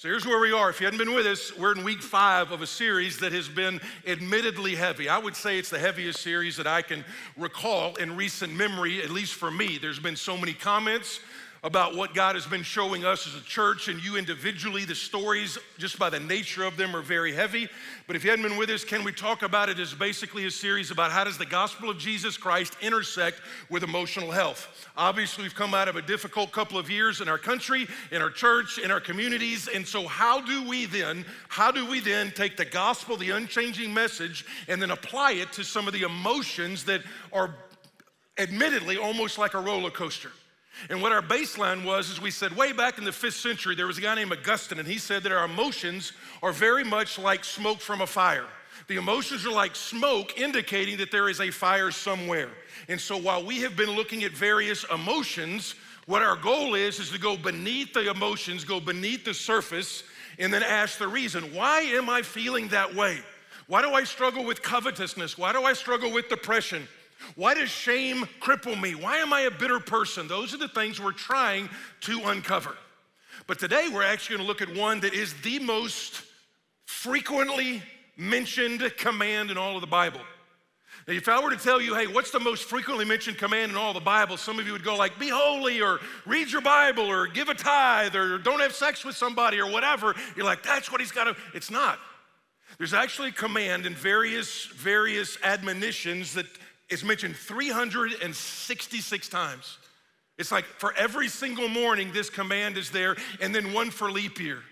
So here's where we are. If you hadn't been with us, we're in week five of a series that has been admittedly heavy. I would say it's the heaviest series that I can recall in recent memory, at least for me. There's been so many comments about what God has been showing us as a church and you individually. The stories, just by the nature of them, are very heavy. But if you hadn't been with us, can we talk about it as basically a series about how does the gospel of Jesus Christ intersect with emotional health? Obviously, we've come out of a difficult couple of years in our country, in our church, in our communities. And so how do we then, how do we then take the gospel, the unchanging message, and then apply it to some of the emotions that are admittedly almost like a roller coaster? And what our baseline was is we said way back in the fifth century, there was a guy named Augustine, and he said that our emotions are very much like smoke from a fire. The emotions are like smoke, indicating that there is a fire somewhere. And so while we have been looking at various emotions, what our goal is is to go beneath the emotions, go beneath the surface, and then ask the reason why am I feeling that way? Why do I struggle with covetousness? Why do I struggle with depression? Why does shame cripple me? Why am I a bitter person? Those are the things we're trying to uncover. But today we're actually going to look at one that is the most frequently mentioned command in all of the Bible. Now, if I were to tell you, hey, what's the most frequently mentioned command in all the Bible, some of you would go like, be holy, or read your Bible, or give a tithe, or don't have sex with somebody, or whatever. You're like, that's what he's got to. It's not. There's actually a command in various, various admonitions that is mentioned 366 times. It's like for every single morning, this command is there, and then one for leap year.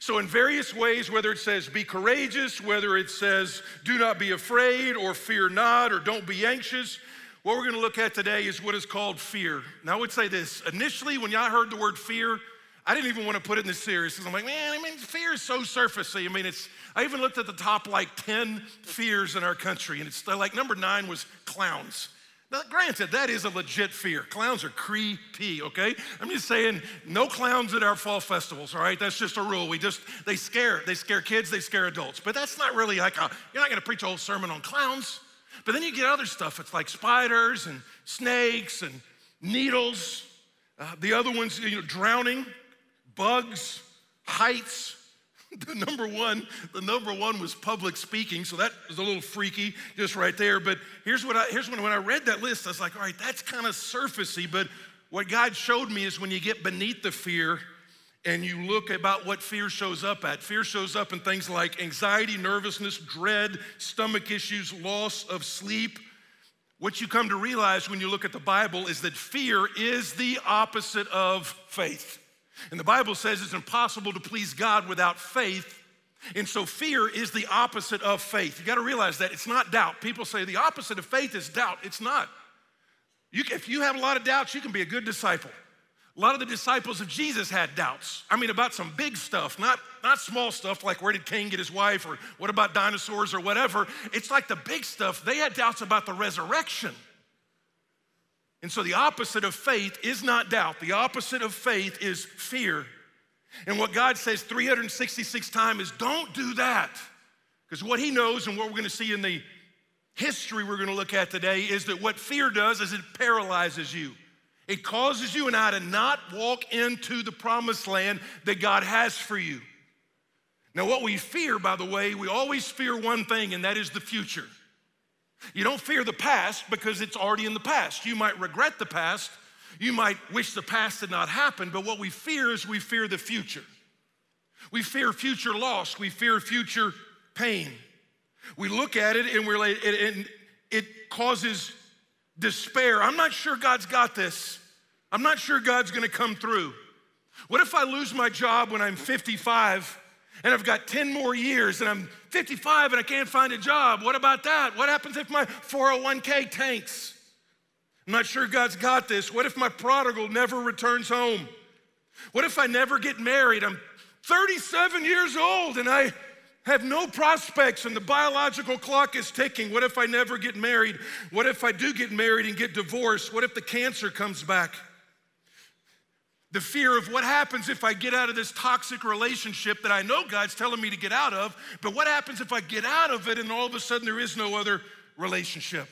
So, in various ways, whether it says be courageous, whether it says do not be afraid, or fear not, or don't be anxious, what we're gonna look at today is what is called fear. Now, I would say this initially, when y'all heard the word fear, I didn't even want to put it in the series because I'm like, man, I mean, fear is so surfacey. I mean, it's, I even looked at the top like 10 fears in our country, and it's like number nine was clowns. Now, granted, that is a legit fear. Clowns are creepy, okay? I'm just saying, no clowns at our fall festivals, all right? That's just a rule. We just, they scare, they scare kids, they scare adults. But that's not really like a, you're not gonna preach a whole sermon on clowns. But then you get other stuff. It's like spiders and snakes and needles. Uh, the other ones, you know, drowning bugs, heights. The number one, the number one was public speaking, so that was a little freaky just right there. But here's what I here's when, when I read that list, I was like, all right, that's kind of surfacey, but what God showed me is when you get beneath the fear and you look about what fear shows up at. Fear shows up in things like anxiety, nervousness, dread, stomach issues, loss of sleep. What you come to realize when you look at the Bible is that fear is the opposite of faith. And the Bible says it's impossible to please God without faith. And so fear is the opposite of faith. You got to realize that it's not doubt. People say the opposite of faith is doubt. It's not. You, if you have a lot of doubts, you can be a good disciple. A lot of the disciples of Jesus had doubts. I mean, about some big stuff, not, not small stuff like where did Cain get his wife or what about dinosaurs or whatever. It's like the big stuff. They had doubts about the resurrection. And so the opposite of faith is not doubt. The opposite of faith is fear. And what God says 366 times is don't do that. Because what he knows and what we're going to see in the history we're going to look at today is that what fear does is it paralyzes you. It causes you and I to not walk into the promised land that God has for you. Now, what we fear, by the way, we always fear one thing, and that is the future. You don't fear the past because it's already in the past. You might regret the past. You might wish the past had not happened, but what we fear is we fear the future. We fear future loss. We fear future pain. We look at it and we're like, and it causes despair. I'm not sure God's got this. I'm not sure God's gonna come through. What if I lose my job when I'm 55 and I've got 10 more years and I'm 55 and I can't find a job. What about that? What happens if my 401k tanks? I'm not sure God's got this. What if my prodigal never returns home? What if I never get married? I'm 37 years old and I have no prospects and the biological clock is ticking. What if I never get married? What if I do get married and get divorced? What if the cancer comes back? The fear of what happens if I get out of this toxic relationship that I know God's telling me to get out of, but what happens if I get out of it and all of a sudden there is no other relationship?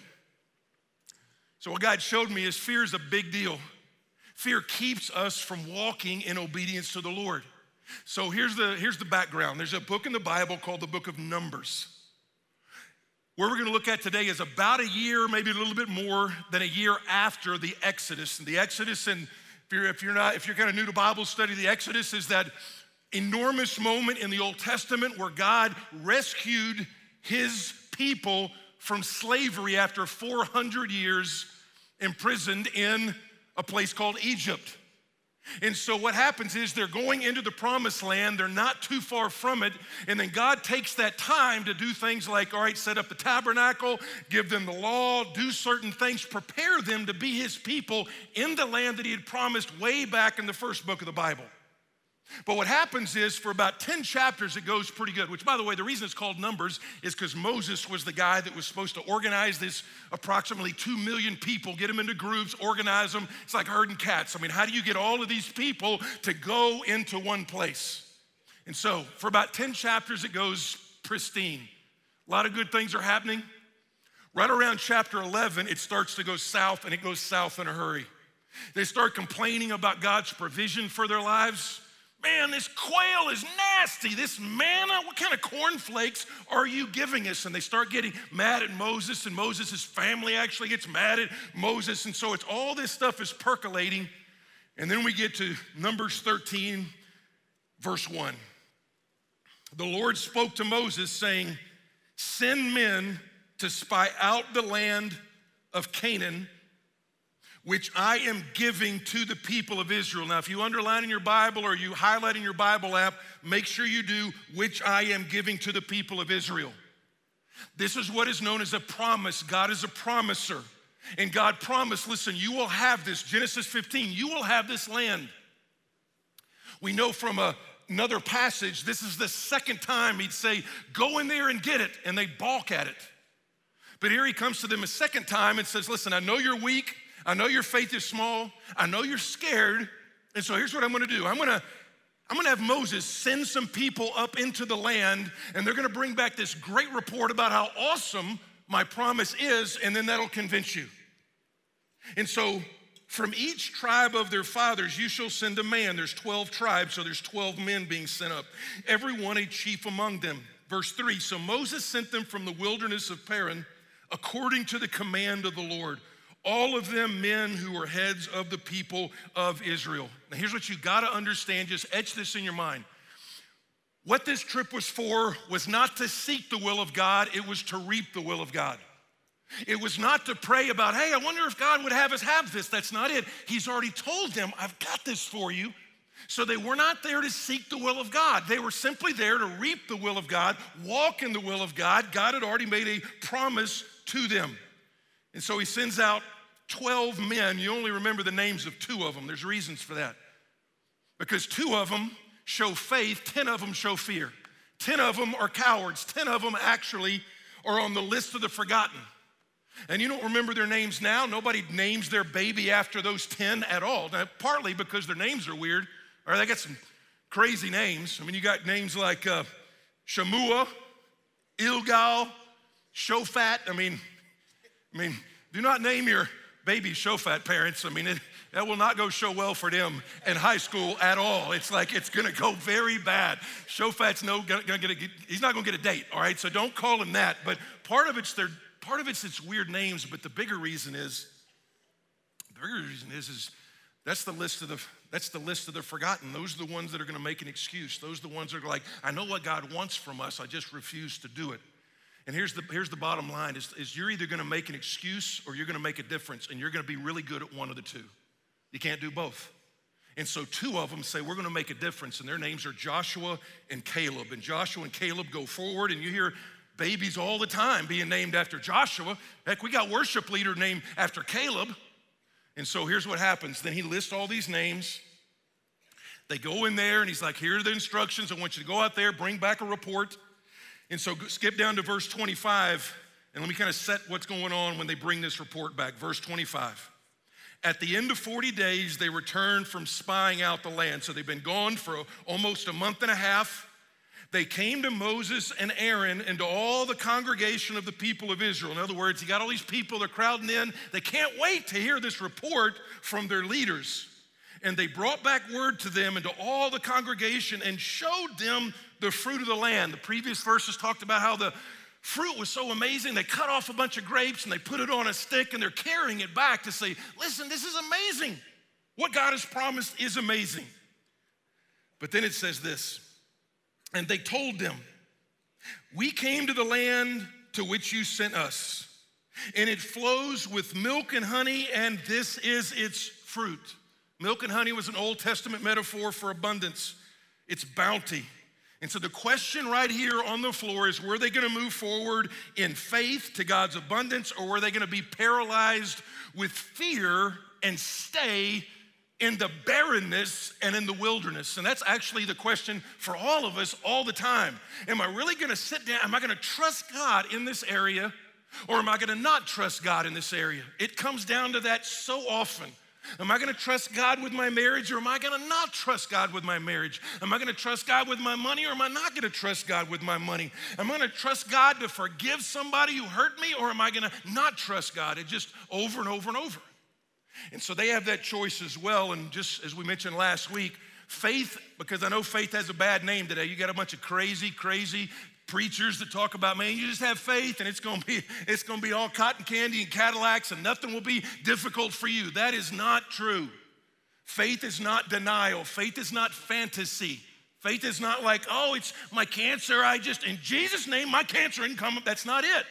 So, what God showed me is fear is a big deal. Fear keeps us from walking in obedience to the Lord. So here's the, here's the background there's a book in the Bible called the book of Numbers. Where we're going to look at today is about a year, maybe a little bit more than a year after the Exodus. And the Exodus, and if you're, if you're not, if you're kind of new to Bible study, the Exodus is that enormous moment in the Old Testament where God rescued his people from slavery after 400 years imprisoned in a place called Egypt. And so what happens is they're going into the promised land, they're not too far from it, and then God takes that time to do things like, all right, set up the tabernacle, give them the law, do certain things, prepare them to be his people in the land that he had promised way back in the first book of the Bible. But what happens is for about 10 chapters, it goes pretty good, which, by the way, the reason it's called Numbers is because Moses was the guy that was supposed to organize this approximately 2 million people, get them into groups, organize them. It's like herding cats. I mean, how do you get all of these people to go into one place? And so for about 10 chapters, it goes pristine. A lot of good things are happening. Right around chapter 11, it starts to go south, and it goes south in a hurry. They start complaining about God's provision for their lives. Man, this quail is nasty. This manna, what kind of cornflakes are you giving us? And they start getting mad at Moses, and Moses' family actually gets mad at Moses. And so it's all this stuff is percolating. And then we get to Numbers 13, verse 1. The Lord spoke to Moses, saying, Send men to spy out the land of Canaan which I am giving to the people of Israel. Now, if you underline in your Bible or you highlight in your Bible app, make sure you do, which I am giving to the people of Israel. This is what is known as a promise. God is a promiser. And God promised, listen, you will have this, Genesis 15, you will have this land. We know from a, another passage, this is the second time he'd say, Go in there and get it. And they balk at it. But here he comes to them a second time and says, Listen, I know you're weak. I know your faith is small. I know you're scared. And so here's what I'm gonna do I'm gonna I'm gonna have Moses send some people up into the land, and they're gonna bring back this great report about how awesome my promise is, and then that'll convince you. And so, from each tribe of their fathers, you shall send a man. There's 12 tribes, so there's 12 men being sent up, every one a chief among them. Verse 3 So Moses sent them from the wilderness of Paran according to the command of the Lord all of them men who were heads of the people of Israel. Now, here's what you got to understand, just etch this in your mind. What this trip was for was not to seek the will of God, it was to reap the will of God. It was not to pray about, hey, I wonder if God would have us have this. That's not it. He's already told them, I've got this for you. So they were not there to seek the will of God. They were simply there to reap the will of God, walk in the will of God. God had already made a promise to them. And so he sends out 12 men. You only remember the names of two of them. There's reasons for that. Because two of them show faith, 10 of them show fear. 10 of them are cowards. 10 of them actually are on the list of the forgotten. And you don't remember their names now. Nobody names their baby after those 10 at all. Now, partly because their names are weird, or they got some crazy names. I mean, you got names like uh, Shamua, Ilgal, Shofat. I mean, I mean, do not name your baby Shofat parents. I mean, it, that will not go so well for them in high school at all. It's like it's gonna go very bad. Shofat's no gonna, gonna get a, he's not gonna get a date, all right? So don't call him that. But part of it's their part of it's its weird names, but the bigger reason is the bigger reason is is that's the list of the that's the list of the forgotten. Those are the ones that are gonna make an excuse. Those are the ones that are like, I know what God wants from us, I just refuse to do it. And here's the, here's the bottom line is, is you're either gonna make an excuse or you're gonna make a difference, and you're gonna be really good at one of the two. You can't do both. And so two of them say, We're gonna make a difference, and their names are Joshua and Caleb. And Joshua and Caleb go forward, and you hear babies all the time being named after Joshua. Heck, we got worship leader named after Caleb. And so here's what happens. Then he lists all these names. They go in there, and he's like, Here are the instructions. I want you to go out there, bring back a report. And so skip down to verse 25, and let me kind of set what's going on when they bring this report back. Verse 25. At the end of 40 days, they returned from spying out the land. So they've been gone for almost a month and a half. They came to Moses and Aaron and to all the congregation of the people of Israel. In other words, you got all these people, they're crowding in. They can't wait to hear this report from their leaders. And they brought back word to them and to all the congregation and showed them the fruit of the land. The previous verses talked about how the fruit was so amazing. They cut off a bunch of grapes and they put it on a stick and they're carrying it back to say, listen, this is amazing. What God has promised is amazing. But then it says this, and they told them, We came to the land to which you sent us, and it flows with milk and honey, and this is its fruit. Milk and honey was an Old Testament metaphor for abundance, it's bounty. And so the question right here on the floor is were they going to move forward in faith to God's abundance, or were they going to be paralyzed with fear and stay in the barrenness and in the wilderness? And that's actually the question for all of us all the time. Am I really going to sit down? Am I going to trust God in this area? Or am I going to not trust God in this area? It comes down to that so often. Am I gonna trust God with my marriage or am I gonna not trust God with my marriage? Am I gonna trust God with my money or am I not gonna trust God with my money? Am I gonna trust God to forgive somebody who hurt me or am I gonna not trust God? It just over and over and over. And so they have that choice as well. And just as we mentioned last week, faith, because I know faith has a bad name today. You got a bunch of crazy, crazy preachers that talk about, man, you just have faith and it's gonna be, it's gonna be all cotton candy and Cadillacs and nothing will be difficult for you. That is not true. Faith is not denial. Faith is not fantasy. Faith is not like, oh, it's my cancer. I just, in Jesus' name, my cancer didn't come. That's not it.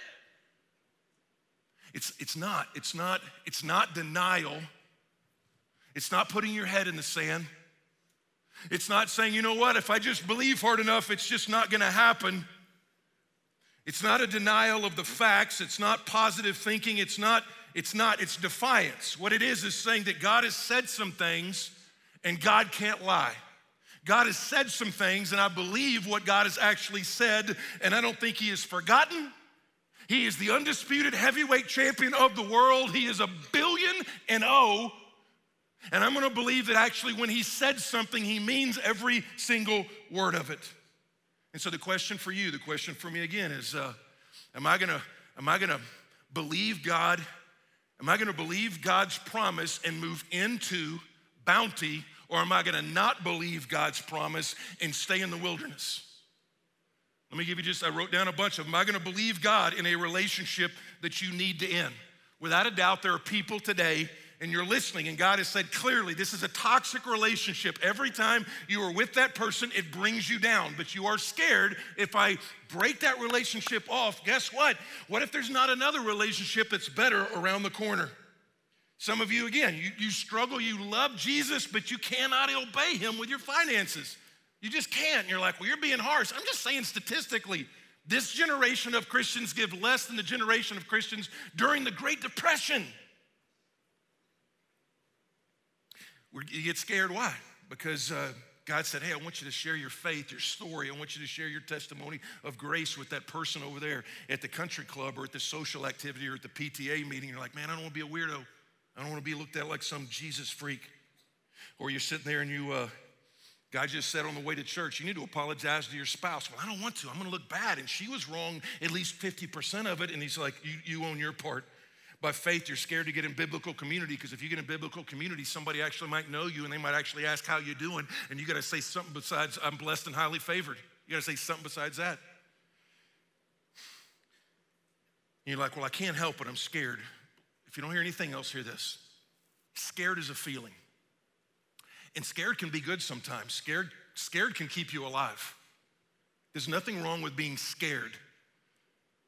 It's, it's not. It's not. It's not denial. It's not putting your head in the sand. It's not saying, you know what, if I just believe hard enough, it's just not to happen. It's not a denial of the facts. It's not positive thinking. It's not, it's not, it's defiance. What it is is saying that God has said some things and God can't lie. God has said some things, and I believe what God has actually said, and I don't think He has forgotten. He is the undisputed heavyweight champion of the world. He is a billion and oh. And I'm gonna believe that actually when He said something, He means every single word of it. And so the question for you, the question for me again is uh, am I gonna, am I gonna believe God? Am I gonna believe God's promise and move into bounty, or am I gonna not believe God's promise and stay in the wilderness? Let me give you just, I wrote down a bunch of them. Am I gonna believe God in a relationship that you need to end? Without a doubt, there are people today and you're listening, and God has said clearly, this is a toxic relationship. Every time you are with that person, it brings you down. But you are scared if I break that relationship off, guess what? What if there's not another relationship that's better around the corner? Some of you, again, you, you struggle, you love Jesus, but you cannot obey him with your finances. You just can't. You're like, well, you're being harsh. I'm just saying statistically, this generation of Christians give less than the generation of Christians during the Great Depression. You get scared. Why? Because uh, God said, Hey, I want you to share your faith, your story. I want you to share your testimony of grace with that person over there at the country club or at the social activity or at the PTA meeting. You're like, Man, I don't want to be a weirdo. I don't want to be looked at like some Jesus freak. Or you're sitting there and you, uh, God just said on the way to church, you need to apologize to your spouse. Well, I don't want to. I'm going to look bad. And she was wrong at least 50% of it. And he's like, you, you own your part by faith, you're scared to get in biblical community because if you get in biblical community, somebody actually might know you and they might actually ask how you're doing, and you got to say something besides "I'm blessed and highly favored." You got to say something besides that. And you're like, "Well, I can't help it. I'm scared." If you don't hear anything else, hear this. Scared is a feeling, and scared can be good sometimes. Scared, scared can keep you alive. There's nothing wrong with being scared.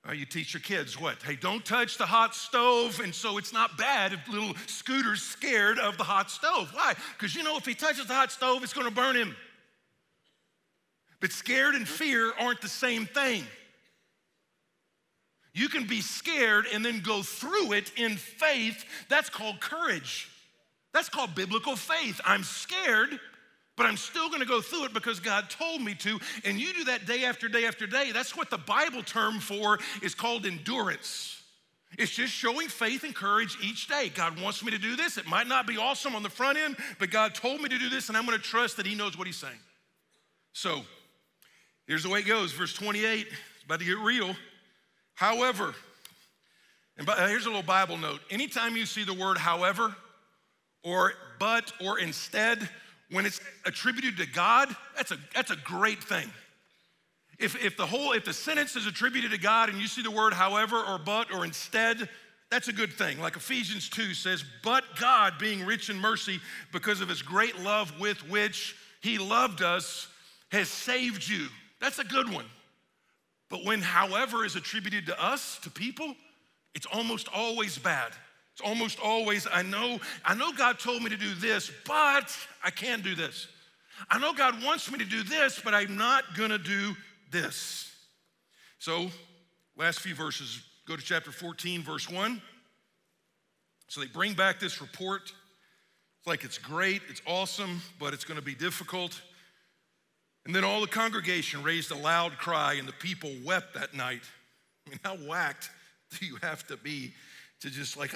Right, you teach your kids what? Hey, don't touch the hot stove. And so it's not bad if little Scooter's scared of the hot stove. Why? Because you know, if he touches the hot stove, it's going to burn him. But scared and fear aren't the same thing. You can be scared and then go through it in faith. That's called courage. That's called biblical faith. I'm scared, but I'm still gonna go through it because God told me to. And you do that day after day after day. That's what the Bible term for is called endurance. It's just showing faith and courage each day. God wants me to do this. It might not be awesome on the front end, but God told me to do this, and I'm gonna trust that He knows what He's saying. So here's the way it goes. Verse 28, it's about to get real. However, and here's a little Bible note anytime you see the word however or but or instead, when it's attributed to God, that's a, that's a great thing. If, if the whole, if the sentence is attributed to God and you see the word however or but or instead, that's a good thing. Like Ephesians 2 says, but God, being rich in mercy because of his great love with which he loved us, has saved you. That's a good one. But when however is attributed to us, to people, it's almost always bad. It's almost always, I know, I know God told me to do this, but I can't do this. I know God wants me to do this, but I'm not gonna do this. So, last few verses, go to chapter 14, verse 1. So they bring back this report. It's like it's great, it's awesome, but it's gonna be difficult. And then all the congregation raised a loud cry, and the people wept that night. I mean, how whacked do you have to be to just like,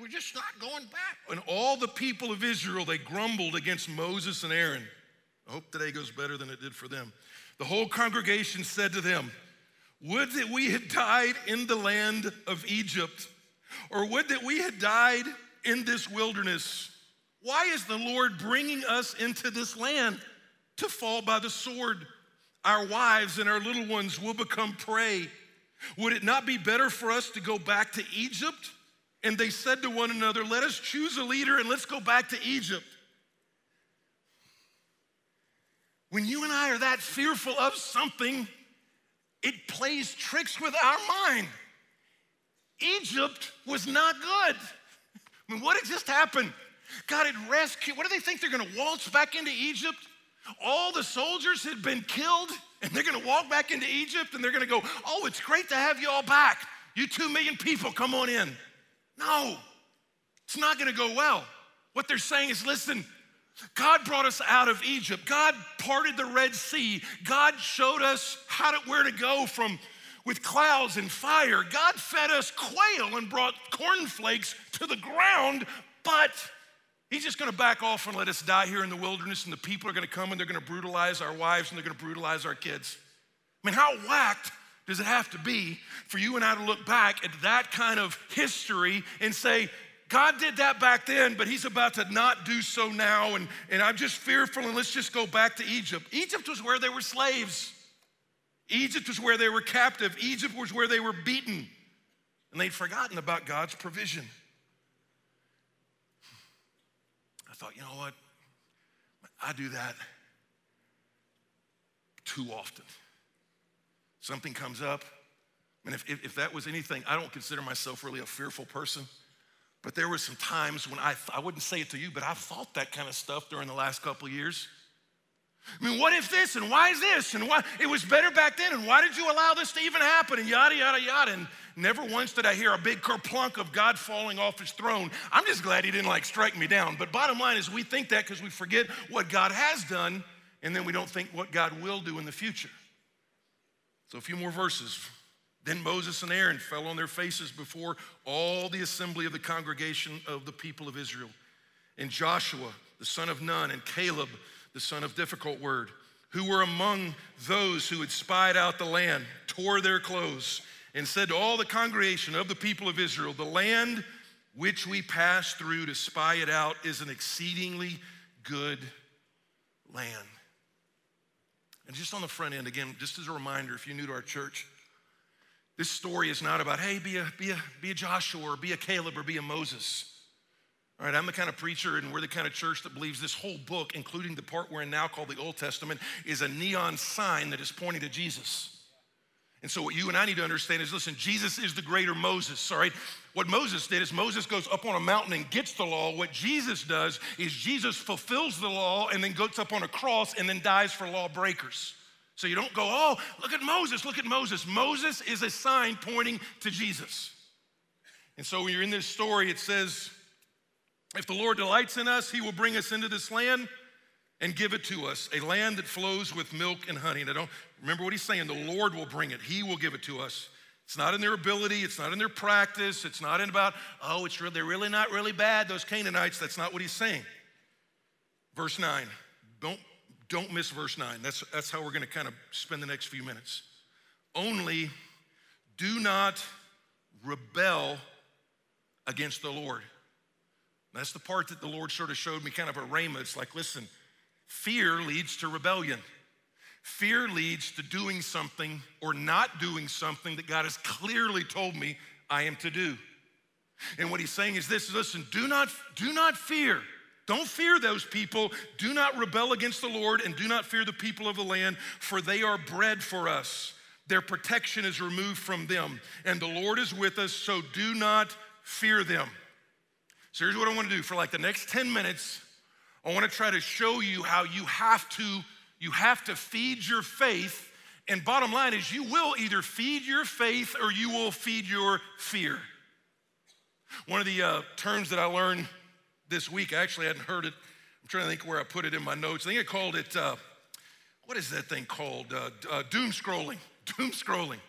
we're just not going back? And all the people of Israel, they grumbled against Moses and Aaron. I hope today goes better than it did for them. The whole congregation said to them, Would that we had died in the land of Egypt, or would that we had died in this wilderness. Why is the Lord bringing us into this land? to fall by the sword. Our wives and our little ones will become prey. Would it not be better for us to go back to Egypt? And they said to one another, Let us choose a leader and let's go back to Egypt. When you and I are that fearful of something, it plays tricks with our mind. Egypt was not good. I mean, what had just happened? God had rescued. What do they think they're going to waltz back into Egypt? All the soldiers had been killed, and they're gonna walk back into Egypt and they're gonna go, Oh, it's great to have you all back. You two million people, come on in. No, it's not gonna go well. What they're saying is listen, God brought us out of Egypt. God parted the Red Sea. God showed us how to, where to go from with clouds and fire. God fed us quail and brought cornflakes to the ground, but He's just gonna back off and let us die here in the wilderness, and the people are gonna come and they're gonna brutalize our wives and they're gonna brutalize our kids. I mean, how whacked does it have to be for you and I to look back at that kind of history and say, God did that back then, but he's about to not do so now, and, and I'm just fearful, and let's just go back to Egypt. Egypt was where they were slaves. Egypt was where they were captive. Egypt was where they were beaten. And they'd forgotten about God's provision. I thought, you know what? I do that too often. Something comes up, and if, if, if, that was anything, I don't consider myself really a fearful person. But there were some times when I, I wouldn't say it to you, but I've thought that kind of stuff during the last couple of years. I mean, what if this and why is this and why it was better back then and why did you allow this to even happen and yada yada yada and never once did I hear a big kerplunk of God falling off his throne. I'm just glad he didn't like strike me down. But bottom line is we think that because we forget what God has done and then we don't think what God will do in the future. So a few more verses. Then Moses and Aaron fell on their faces before all the assembly of the congregation of the people of Israel. And Joshua, the son of Nun, and Caleb, the son of difficult word, who were among those who had spied out the land, tore their clothes, and said to all the congregation of the people of Israel, The land which we passed through to spy it out is an exceedingly good land. And just on the front end, again, just as a reminder, if you're new to our church, this story is not about, hey, be a, be a, be a Joshua or be a Caleb or be a Moses. All right, I'm the kind of preacher, and we're the kind of church that believes this whole book, including the part we're in now called the Old Testament, is a neon sign that is pointing to Jesus. And so, what you and I need to understand is listen, Jesus is the greater Moses, all right? What Moses did is Moses goes up on a mountain and gets the law. What Jesus does is Jesus fulfills the law and then goes up on a cross and then dies for lawbreakers. So you don't go, oh, look at Moses, look at Moses. Moses is a sign pointing to Jesus. And so when you're in this story, it says, if the Lord delights in us, he will bring us into this land and give it to us, a land that flows with milk and honey. I don't remember what he's saying. The Lord will bring it, he will give it to us. It's not in their ability, it's not in their practice, it's not in about, oh, it's they're really not really bad, those Canaanites. That's not what he's saying. Verse 9. Don't, don't miss verse 9. That's, that's how we're going to kind of spend the next few minutes. Only do not rebel against the Lord That's the part that the Lord sort of showed me kind of a rhema. It's like, listen, fear leads to rebellion. Fear leads to doing something or not doing something that God has clearly told me I am to do. And what he's saying is this listen, do not, do not fear. Don't fear those people. Do not rebel against the Lord and do not fear the people of the land, for they are bread for us. Their protection is removed from them, and the Lord is with us, so do not fear them. So here's what I want to do for like the next 10 minutes. I want to try to show you how you have to you have to feed your faith and bottom line is you will either feed your faith or you will feed your fear. One of the uh, terms that I learned this week, I actually hadn't heard it. I'm trying to think where I put it in my notes. I think I called it, uh, what is that thing called? Uh, uh doom scrolling. Doom scrolling.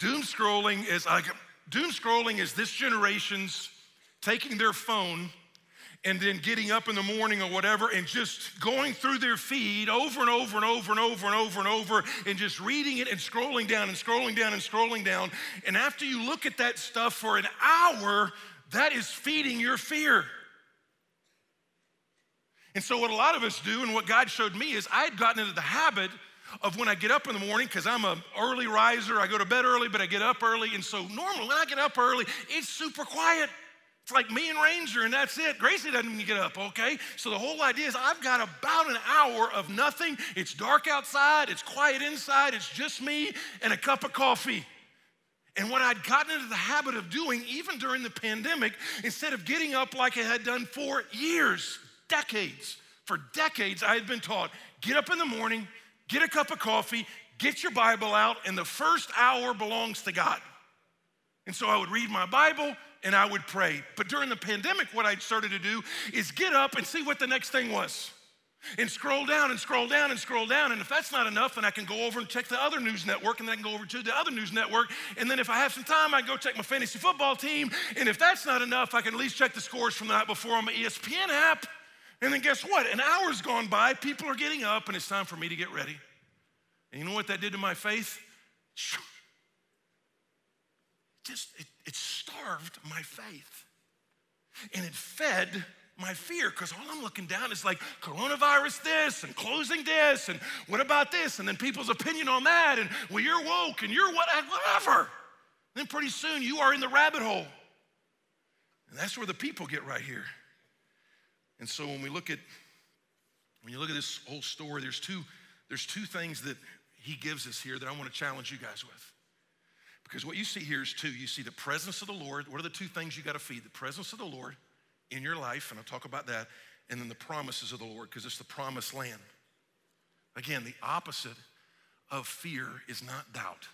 Doom scrolling is like, doom scrolling is this generation's taking their phone and then getting up in the morning or whatever and just going through their feed over and over and over and over and over and over and just reading it and scrolling down and scrolling down and scrolling down. And after you look at that stuff for an hour, that is feeding your fear. And so, what a lot of us do, and what God showed me, is I had gotten into the habit of when I get up in the morning, because I'm an early riser, I go to bed early, but I get up early. And so, normally when I get up early, it's super quiet. It's like me and Ranger, and that's it. Gracie doesn't even get up, okay? So the whole idea is I've got about an hour of nothing. It's dark outside, it's quiet inside, it's just me and a cup of coffee. And what I'd gotten into the habit of doing, even during the pandemic, instead of getting up like I had done for years, decades, for decades, I had been taught get up in the morning, get a cup of coffee, get your Bible out, and the first hour belongs to God. And so I would read my Bible, and I would pray. But during the pandemic, what I started to do is get up and see what the next thing was. And scroll down and scroll down and scroll down. And if that's not enough, then I can go over and check the other news network, and then I can go over to the other news network. And then if I have some time, I go check my fantasy football team. And if that's not enough, I can at least check the scores from the night before on my ESPN app. And then guess what? An hour's gone by, people are getting up, and it's time for me to get ready. And you know what that did to my faith? Just, it, it starved my faith. And it fed my fear because all I'm looking down is like coronavirus this and closing this and what about this and then people's opinion on that and well you're woke and you're what whatever. Then pretty soon you are in the rabbit hole. And that's where the people get right here. And so when we look at when you look at this whole story, there's two there's two things that he gives us here that I want to challenge you guys with. Because what you see here is two. You see the presence of the Lord. What are the two things you got to feed? The presence of the Lord in your life, and I'll talk about that, and then the promises of the Lord, because it's the promised land. Again, the opposite of fear is not doubt.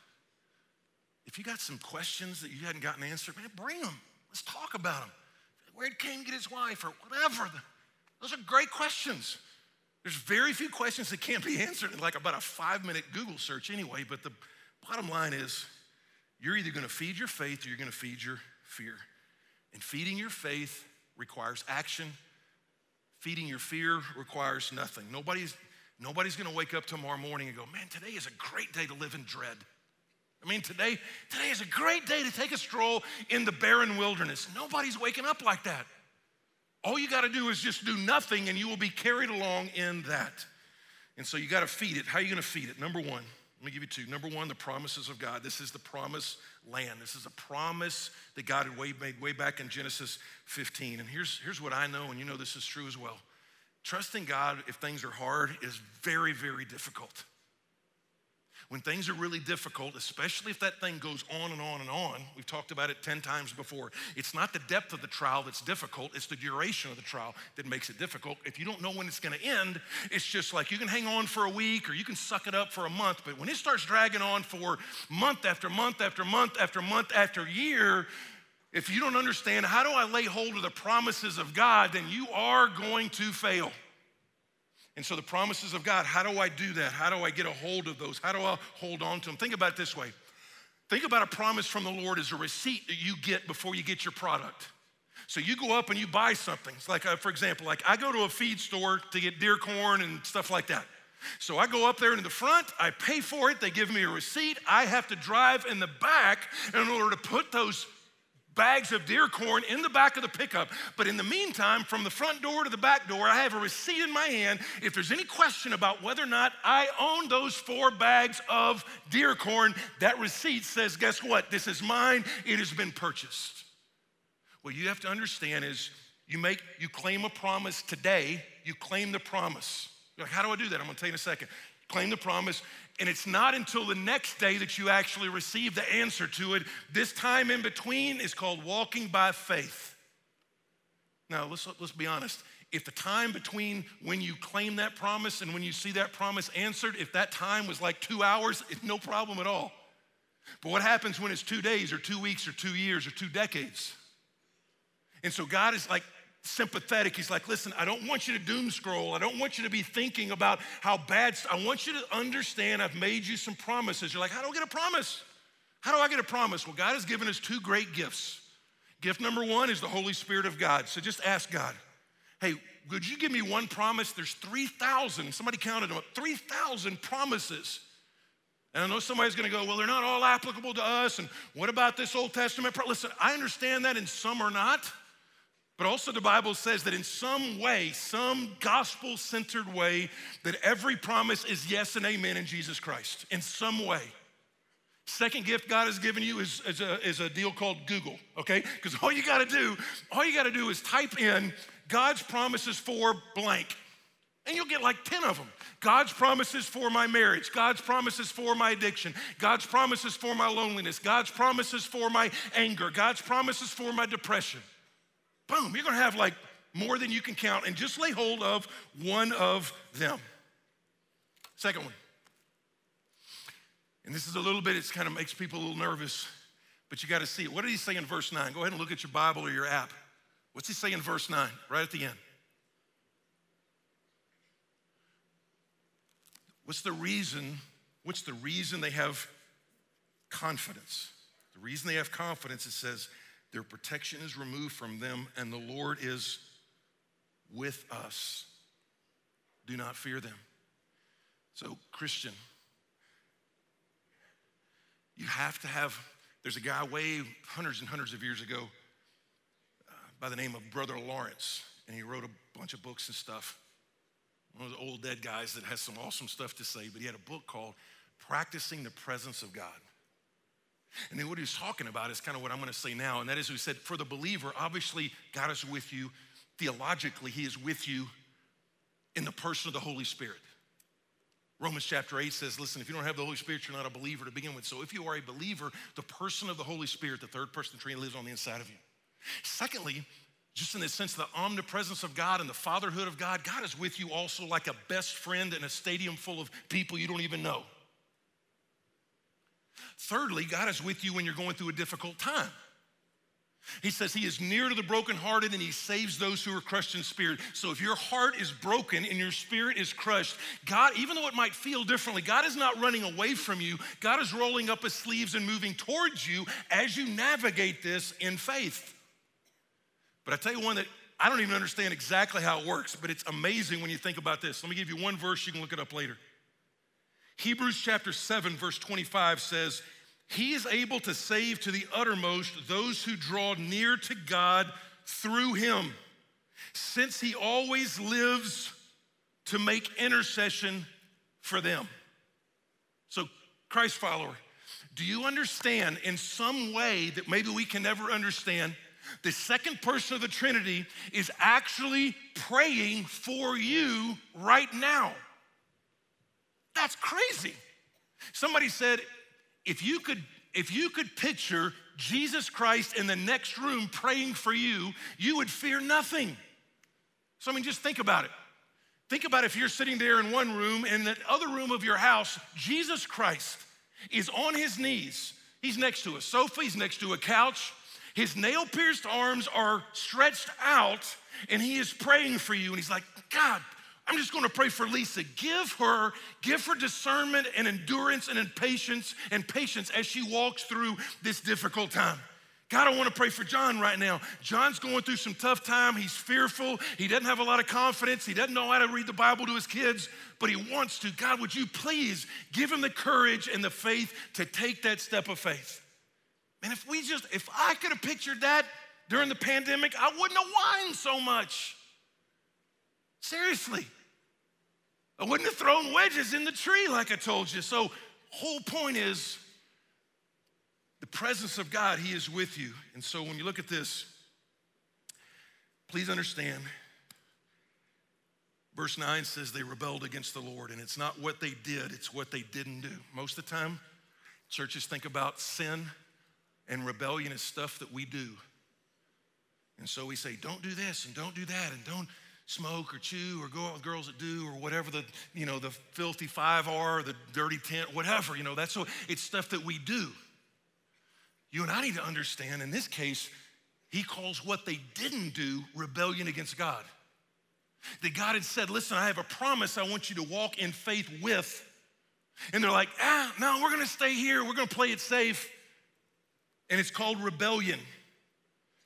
If you got some questions that you hadn't gotten answered, man, bring them. Let's talk about them. Where did Cain get his wife or whatever? Those are great questions. There's very few questions that can't be answered in like about a five minute Google search anyway, but the bottom line is you're either going to feed your faith or you're going to feed your fear. And feeding your faith requires action. Feeding your fear requires nothing. Nobody's, nobody's going to wake up tomorrow morning and go, man, today is a great day to live in dread. I mean, today, today is a great day to take a stroll in the barren wilderness. Nobody's waking up like that. All you got to do is just do nothing and you will be carried along in that. And so you got to feed it. How are you going to feed it? Number one, let me give you two. Number one, the promises of God. This is the promised land. This is a promise that God had way, made way back in Genesis 15. And here's, here's what I know, and you know this is true as well. Trusting God if things are hard is very, very difficult. When things are really difficult, especially if that thing goes on and on and on, we've talked about it 10 times before. It's not the depth of the trial that's difficult, it's the duration of the trial that makes it difficult. If you don't know when it's gonna end, it's just like you can hang on for a week or you can suck it up for a month, but when it starts dragging on for month after month after month after month after year, if you don't understand how do I lay hold of the promises of God, then you are going to fail. And so the promises of God, how do I do that? How do I get a hold of those? How do I hold on to them? Think about it this way. Think about a promise from the Lord as a receipt that you get before you get your product. So you go up and you buy something. It's like, uh, for example, like I go to a feed store to get deer corn and stuff like that. So I go up there in the front, I pay for it, they give me a receipt. I have to drive in the back in order to put those bags of deer corn in the back of the pickup. But in the meantime, from the front door to the back door, I have a receipt in my hand. If there's any question about whether or not I own those four bags of deer corn, that receipt says, guess what? This is mine. It has been purchased. What you have to understand is you make you claim a promise today, you claim the promise. Like, how do I do that? I'm gonna tell you in a second. Claim the promise, and it's not until the next day that you actually receive the answer to it. This time in between is called walking by faith. Now, let's, let's be honest. If the time between when you claim that promise and when you see that promise answered, if that time was like two hours, it's no problem at all. But what happens when it's two days or two weeks or two years or two decades? And so God is like sympathetic. He's like, listen, I don't want you to doom scroll. I don't want you to be thinking about how bad. I want you to understand I've made you some promises. You're like, I get a promise? How do I get a promise? Well, God has given us two great gifts. Gift number one is the Holy Spirit of God. So just ask God, hey, would you give me one promise? There's 3,000, somebody counted them up, 3,000 promises. And I know somebody's gonna go, well, they're not all applicable to us. And what about this Old Testament? Listen, I understand that, and some are not. But also, the Bible says that in some way, some gospel centered way, that every promise is yes and amen in Jesus Christ, in some way. Second gift God has given you is, is, a, is a deal called Google, okay? Because all you gotta do, all you gotta do is type in God's promises for blank, and you'll get like 10 of them. God's promises for my marriage, God's promises for my addiction, God's promises for my loneliness, God's promises for my anger, God's promises for my depression. Boom, you're gonna have like more than you can count, and just lay hold of one of them. Second one. And this is a little bit, it kind of makes people a little nervous, but you got to see it. What did he say in verse 9? Go ahead and look at your Bible or your app. What's he say in verse 9, right at the end? What's the reason? What's the reason they have confidence? The reason they have confidence, it says, their protection is removed from them, and the Lord is with us. Do not fear them. So, Christian, you have to have, there's a guy way hundreds and hundreds of years ago uh, by the name of Brother Lawrence, and he wrote a bunch of books and stuff. One of the old dead guys that has some awesome stuff to say, but he had a book called Practicing the Presence of God. And then what he's talking about is kind of what I'm going to say now, and that is, we said, for the believer, obviously, God is with you. Theologically, He is with you in the person of the Holy Spirit. Romans chapter 8 says, listen, if you don't have the Holy Spirit, you're not a believer to begin with. So if you are a believer, the person of the Holy Spirit, the third person of the Trinity, lives on the inside of you. Secondly, just in the sense of the omnipresence of God and the fatherhood of God, God is with you also like a best friend in a stadium full of people you don't even know. Thirdly, God is with you when you're going through a difficult time. He says he is near to the brokenhearted and he saves those who are crushed in spirit. So if your heart is broken and your spirit is crushed, God, even though it might feel differently, God is not running away from you. God is rolling up his sleeves and moving towards you as you navigate this in faith. But I tell you one that I don't even understand exactly how it works, but it's amazing when you think about this. Let me give you one verse, you can look it up later. Hebrews chapter 7, verse 25 says, He is able to save to the uttermost those who draw near to God through Him, since He always lives to make intercession for them. So, Christ follower, do you understand in some way that maybe we can never understand? The second person of the Trinity is actually praying for you right now. That's crazy. Somebody said, if you could, if you could picture Jesus Christ in the next room praying for you, you would fear nothing. So, I mean, just think about it. Think about if you're sitting there in one room, in the other room of your house, Jesus Christ is on his knees. He's next to a sofa, he's next to a couch. His nail pierced arms are stretched out, and he is praying for you. And he's like, God, I'm just to pray for Lisa. Give her, give her discernment and endurance and patience and patience as she walks through this difficult time. God, I want to pray for John right now. John's going through some tough time. He's fearful. He doesn't have a lot of confidence. He doesn't know how to read the Bible to his kids, but he wants to. God, would you please give him the courage and the faith to take that step of faith? Man, if we just, if I could have pictured that during the pandemic, I wouldn't have whined so much. Seriously. I wouldn't have thrown wedges in the tree like I told you. So, whole point is the presence of God, He is with you. And so when you look at this, please understand verse 9 says they rebelled against the Lord, and it's not what they did, it's what they didn't do. Most of the time, churches think about sin and rebellion as stuff that we do. And so we say, don't do this and don't do that and don't smoke or chew or go out with girls that do or whatever the, you know, the filthy five are, the dirty tent, whatever, you know, that's so it's stuff that we do. You and I need to understand in this case, he calls what they didn't do rebellion against God. That God had said, listen, I have a promise I want you to walk in faith with. And they're like, ah, no, we're gonna stay here, we're gonna play it safe. And it's called rebellion.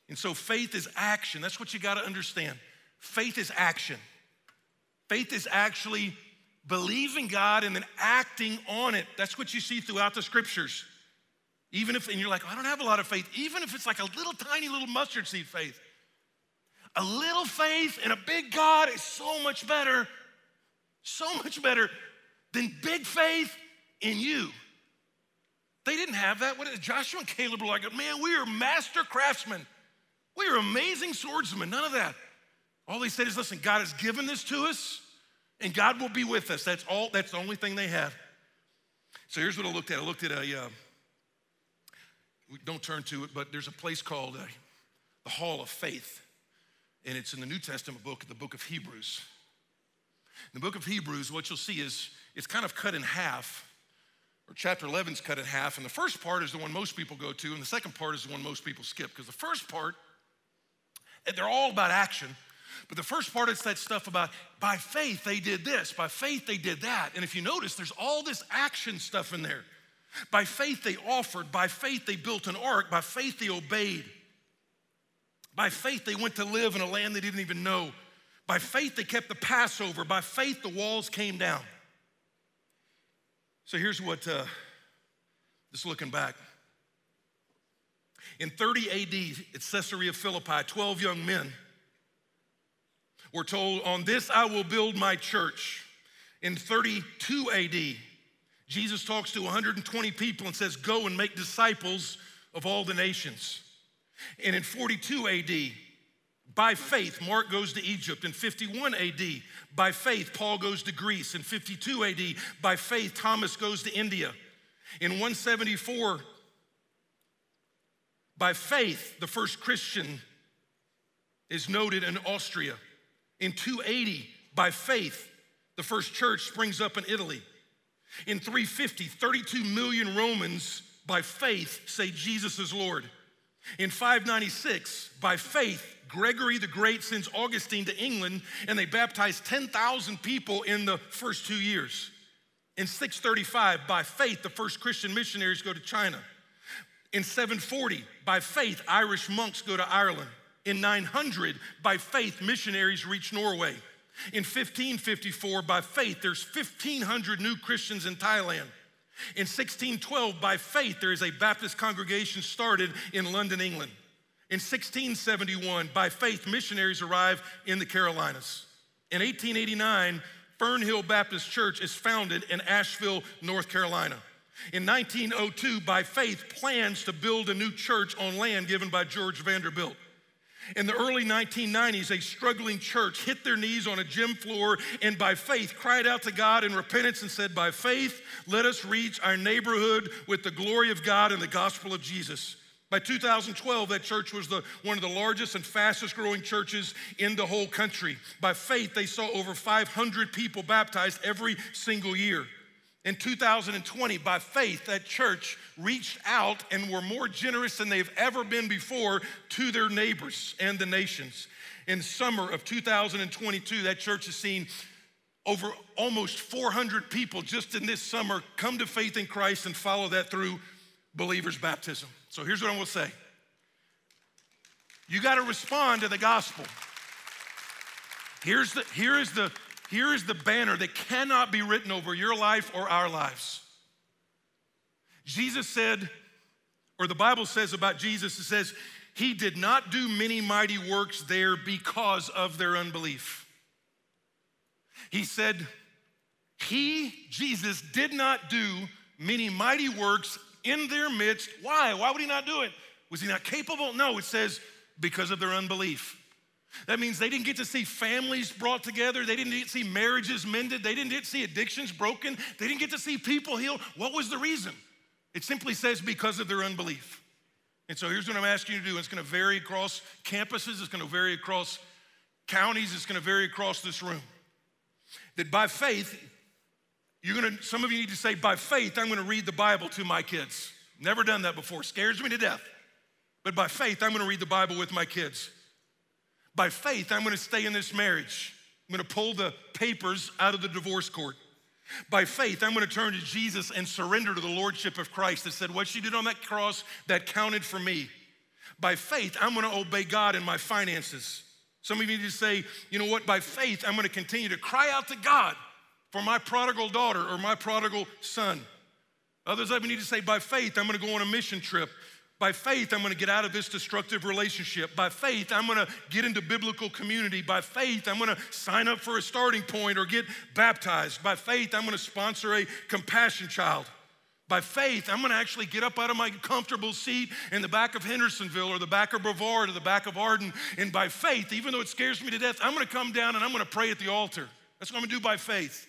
And so faith is action. That's what you gotta understand. Faith is action. Faith is actually believing God and then acting on it. That's what you see throughout the scriptures. Even if, and you're like, I don't have a lot of faith, even if it's like a little tiny little mustard seed faith. A little faith in a big God is so much better, so much better than big faith in you. They didn't have that. What is Joshua and Caleb were like, man, we are master craftsmen. We are amazing swordsmen. None of that. All they said is, listen, God has given this to us, and God will be with us. That's all. That's the only thing they had. So here's what I looked at. I looked at a. Uh, don't turn to it, but there's a place called uh, the Hall of Faith, and it's in the New Testament book, the book of Hebrews. In the book of Hebrews, what you'll see is it's kind of cut in half, or chapter 11 is cut in half, and the first part is the one most people go to, and the second part is the one most people skip, because the first part, they're all about action, but the first part is that stuff about by faith they did this, by faith they did that. And if you notice, there's all this action stuff in there. By faith they offered, by faith they built an ark, by faith they obeyed. By faith they went to live in a land they didn't even know. By faith they kept the Passover, by faith the walls came down. So here's what, uh, just looking back. In 30 AD at Caesarea Philippi, 12 young men were told, On this I will build my church. In 32 AD, Jesus talks to 120 people and says, Go and make disciples of all the nations. And in 42 AD, by faith, Mark goes to Egypt. In 51 AD, by faith, Paul goes to Greece. In 52 AD, by faith, Thomas goes to India. In 174, by faith, the first Christian is noted in Austria. In 280, by faith, the first church springs up in Italy. In 350, 32 million Romans by faith say Jesus is Lord. In 596, by faith, Gregory the Great sends Augustine to England and they baptize 10,000 people in the first two years. In 635, by faith, the first Christian missionaries go to China. In 740, by faith, Irish monks go to Ireland. In 900, by faith, missionaries reach Norway. In 1554, by faith, there's 1,500 new Christians in Thailand. In 1612, by faith, there is a Baptist congregation started in London, England. In 1671, by faith, missionaries arrive in the Carolinas. In 1889, Fernhill Baptist Church is founded in Asheville, North Carolina. In 1902, by faith, plans to build a new church on land given by George Vanderbilt. In the early 1990s, a struggling church hit their knees on a gym floor and by faith cried out to God in repentance and said, By faith, let us reach our neighborhood with the glory of God and the gospel of Jesus. By 2012, that church was the, one of the largest and fastest growing churches in the whole country. By faith, they saw over 500 people baptized every single year. In 2020, by faith, that church reached out and were more generous than they've ever been before to their neighbors and the nations. In summer of 2022, that church has seen over almost 400 people just in this summer come to faith in Christ and follow that through believers' baptism. So here's what I'm gonna say you gotta respond to the gospel. Here's the, here is the here is the banner that cannot be written over your life or our lives. Jesus said, or the Bible says about Jesus, it says, He did not do many mighty works there because of their unbelief. He said, He, Jesus, did not do many mighty works in their midst. Why? Why would He not do it? Was He not capable? No, it says, because of their unbelief. That means they didn't get to see families brought together. They didn't get to see marriages mended. They didn't get to see addictions broken. They didn't get to see people healed. What was the reason? It simply says because of their unbelief. And so here's what I'm asking you to do. It's going to vary across campuses, it's going to vary across counties, it's going to vary across this room. That by faith, you're going to, some of you need to say, by faith, I'm going to read the Bible to my kids. Never done that before, scares me to death. But by faith, I'm going to read the Bible with my kids. By faith, I'm to stay in this marriage. I'm to pull the papers out of the divorce court. By faith, I'm going to turn to Jesus and surrender to the Lordship of Christ that said, What she did on that cross, that counted for me. By faith, I'm going to obey God in my finances. Some of you need to say, You know what? By faith, I'm going to continue to cry out to God for my prodigal daughter or my prodigal son. Others of you need to say, By faith, I'm going to go on a mission trip by faith, I'm gonna get out of this destructive relationship. By faith, I'm gonna get into biblical community. By faith, I'm gonna sign up for a starting point or get baptized. By faith, I'm gonna sponsor a compassion child. By faith, I'm gonna actually get up out of my comfortable seat in the back of Hendersonville or the back of Brevard or the back of Arden. And by faith, even though it scares me to death, I'm gonna come down and I'm gonna pray at the altar. That's what I'm gonna do by faith.